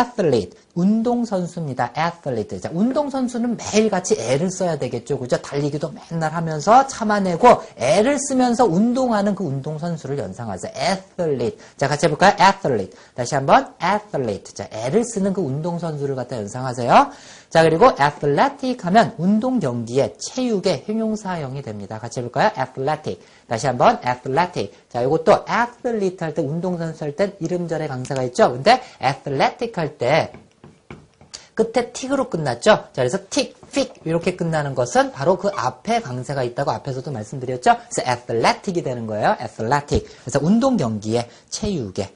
athlete 운동선수입니다. athlete. 자, 운동선수는 매일같이 애를 써야 되겠죠. 그죠? 달리기도 맨날 하면서 참아내고 애를 쓰면서 운동하는 그 운동선수를 연상하세요. athlete. 자, 같이 해볼까요? athlete. 다시 한번 athlete. 자, 애를 쓰는 그 운동선수를 갖다 연상하세요. 자, 그리고 athletic 하면 운동 경기의 체육의 형용사형이 됩니다. 같이 해볼까요? athletic. 다시 한번 athletic. 자, 이것도 athlete 할 때 운동선수 할 때 이름절의 강사가 있죠. 근데 athletic 할 때 끝에 틱으로 끝났죠. 자, 그래서 틱, 픽 이렇게 끝나는 것은 바로 그 앞에 강세가 있다고 앞에서도 말씀드렸죠. 그래서 athletic이 되는 거예요. athletic. 그래서 운동 경기에 체육에